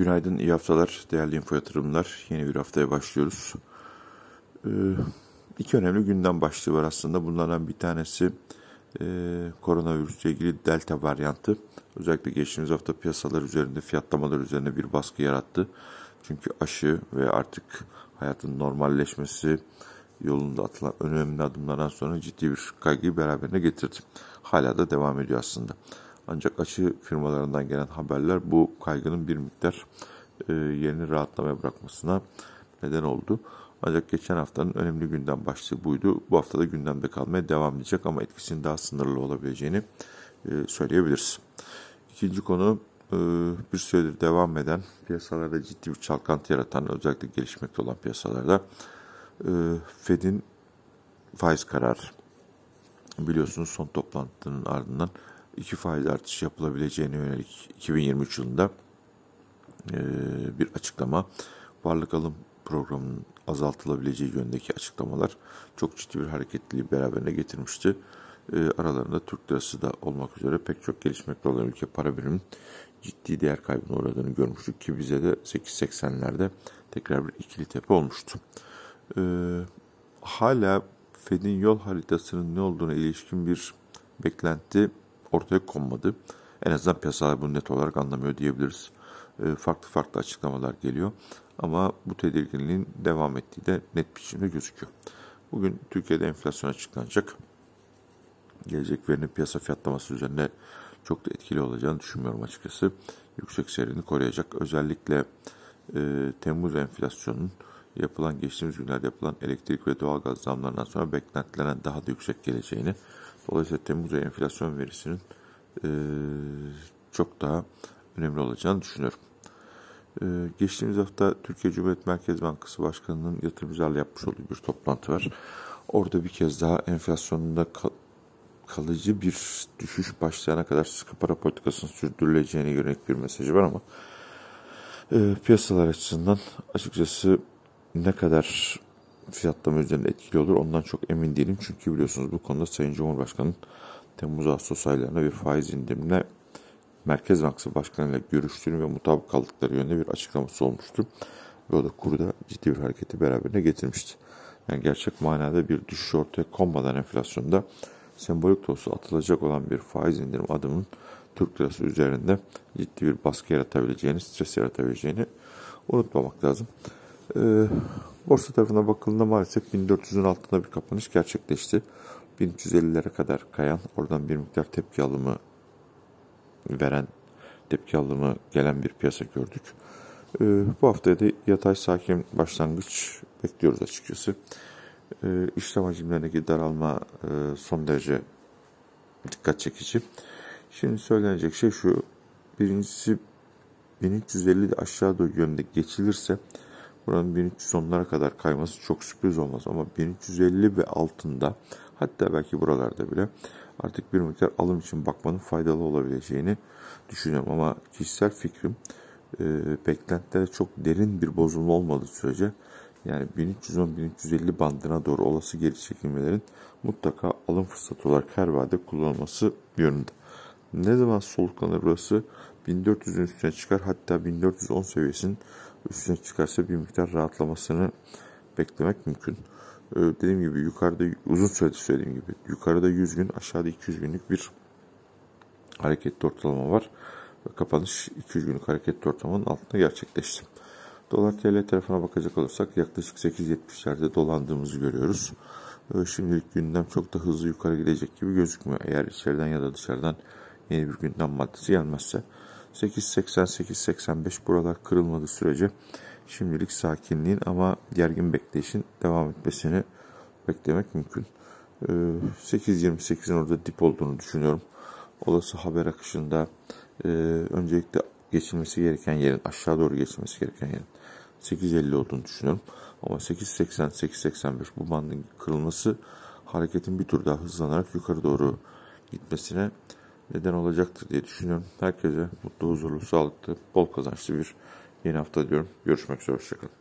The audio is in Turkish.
Günaydın, iyi haftalar değerli info yatırımlar. Yeni bir haftaya başlıyoruz. Ee, iki önemli gündem başlığı var aslında. Bunlardan bir tanesi e, koronavirüsle ilgili delta varyantı. Özellikle geçtiğimiz hafta piyasalar üzerinde, fiyatlamalar üzerine bir baskı yarattı. Çünkü aşı ve artık hayatın normalleşmesi yolunda atılan önemli adımlardan sonra ciddi bir kaygıyı beraberine getirdi. Hala da devam ediyor aslında. Ancak aşı firmalarından gelen haberler bu kaygının bir miktar e, yerini rahatlamaya bırakmasına neden oldu. Ancak geçen haftanın önemli gündem başlığı buydu. Bu haftada gündemde kalmaya devam edecek ama etkisinin daha sınırlı olabileceğini e, söyleyebiliriz. İkinci konu e, bir süredir devam eden piyasalarda ciddi bir çalkantı yaratan özellikle gelişmekte olan piyasalarda e, Fed'in faiz kararı. Biliyorsunuz son toplantının ardından iki faiz artışı yapılabileceğine yönelik 2023 yılında e, bir açıklama. Varlık alım programının azaltılabileceği yönündeki açıklamalar çok ciddi bir hareketliliği beraberine getirmişti. E, aralarında Türk lirası da olmak üzere pek çok gelişmekte olan ülke para biriminin ciddi değer kaybına uğradığını görmüştük ki bize de 8.80'lerde tekrar bir ikili tepe olmuştu. E, hala Fed'in yol haritasının ne olduğuna ilişkin bir beklenti ortaya konmadı. En azından piyasalar bunu net olarak anlamıyor diyebiliriz. E, farklı farklı açıklamalar geliyor. Ama bu tedirginliğin devam ettiği de net biçimde gözüküyor. Bugün Türkiye'de enflasyon açıklanacak. Gelecek verinin piyasa fiyatlaması üzerinde çok da etkili olacağını düşünmüyorum açıkçası. Yüksek seyrini koruyacak. Özellikle e, Temmuz enflasyonunun yapılan geçtiğimiz günlerde yapılan elektrik ve doğalgaz zamlarından sonra beklentilenen daha da yüksek geleceğini Dolayısıyla Temmuz ayı enflasyon verisinin e, çok daha önemli olacağını düşünüyorum. E, geçtiğimiz hafta Türkiye Cumhuriyet Merkez Bankası Başkanı'nın yatırımcılarla yapmış olduğu bir toplantı var. Orada bir kez daha enflasyonunda kal kalıcı bir düşüş başlayana kadar sıkı para politikasının sürdürüleceğine yönelik bir mesajı var ama e, piyasalar açısından açıkçası ne kadar fiyatlama üzerinde etkili olur ondan çok emin değilim. Çünkü biliyorsunuz bu konuda Sayın Cumhurbaşkanı Temmuz-Ağustos aylarında bir faiz indirimine Merkez Bankası Başkanı ile görüştüğünü ve mutabık kaldıkları yönde bir açıklaması olmuştu. Ve o da kurda ciddi bir hareketi beraberine getirmişti. Yani gerçek manada bir düşüş ortaya konmadan enflasyonda sembolik de atılacak olan bir faiz indirim adımının Türk lirası üzerinde ciddi bir baskı yaratabileceğini, stres yaratabileceğini unutmamak lazım. Ee, borsa tarafına bakıldığında maalesef 1400'ün altında bir kapanış gerçekleşti. 1350'lere kadar kayan, oradan bir miktar tepki alımı veren, tepki alımı gelen bir piyasa gördük. Ee, bu haftaya da yatay sakin başlangıç bekliyoruz açıkçası. Ee, işlem hacimlerindeki daralma e, son derece dikkat çekici. Şimdi söylenecek şey şu. Birincisi 1350 aşağı doğru yönde geçilirse Buranın 1310'lara kadar kayması çok sürpriz olmaz ama 1350 ve altında hatta belki buralarda bile artık bir miktar alım için bakmanın faydalı olabileceğini düşünüyorum. Ama kişisel fikrim e, beklentilere çok derin bir bozulma olmadığı sürece yani 1310-1350 bandına doğru olası geri çekilmelerin mutlaka alım fırsatı olarak her vade kullanılması yönünde. Ne zaman soluklanır burası? 1400'ün üstüne çıkar hatta 1410 seviyesinin üstüne çıkarsa bir miktar rahatlamasını beklemek mümkün. Ee, dediğim gibi yukarıda uzun süredir söylediğim gibi yukarıda 100 gün aşağıda 200 günlük bir hareketli ortalama var. Ve kapanış 200 günlük hareketli ortalamanın altında gerçekleşti. Dolar TL tarafına bakacak olursak yaklaşık 8.70'lerde dolandığımızı görüyoruz. Ee, şimdilik gündem çok da hızlı yukarı gidecek gibi gözükmüyor. Eğer içeriden ya da dışarıdan yeni bir gündem maddesi gelmezse. 8.80-8.85 buralar kırılmadığı sürece şimdilik sakinliğin ama gergin bekleyişin devam etmesini beklemek mümkün. 8.28'in ee, orada dip olduğunu düşünüyorum. Olası haber akışında e, öncelikle geçilmesi gereken yerin aşağı doğru geçilmesi gereken yerin 8.50 olduğunu düşünüyorum. Ama 8.80-8.85 bu bandın kırılması hareketin bir tur daha hızlanarak yukarı doğru gitmesine neden olacaktır diye düşünüyorum. Herkese mutlu, huzurlu, sağlıklı, bol kazançlı bir yeni hafta diyorum. Görüşmek üzere, hoşçakalın.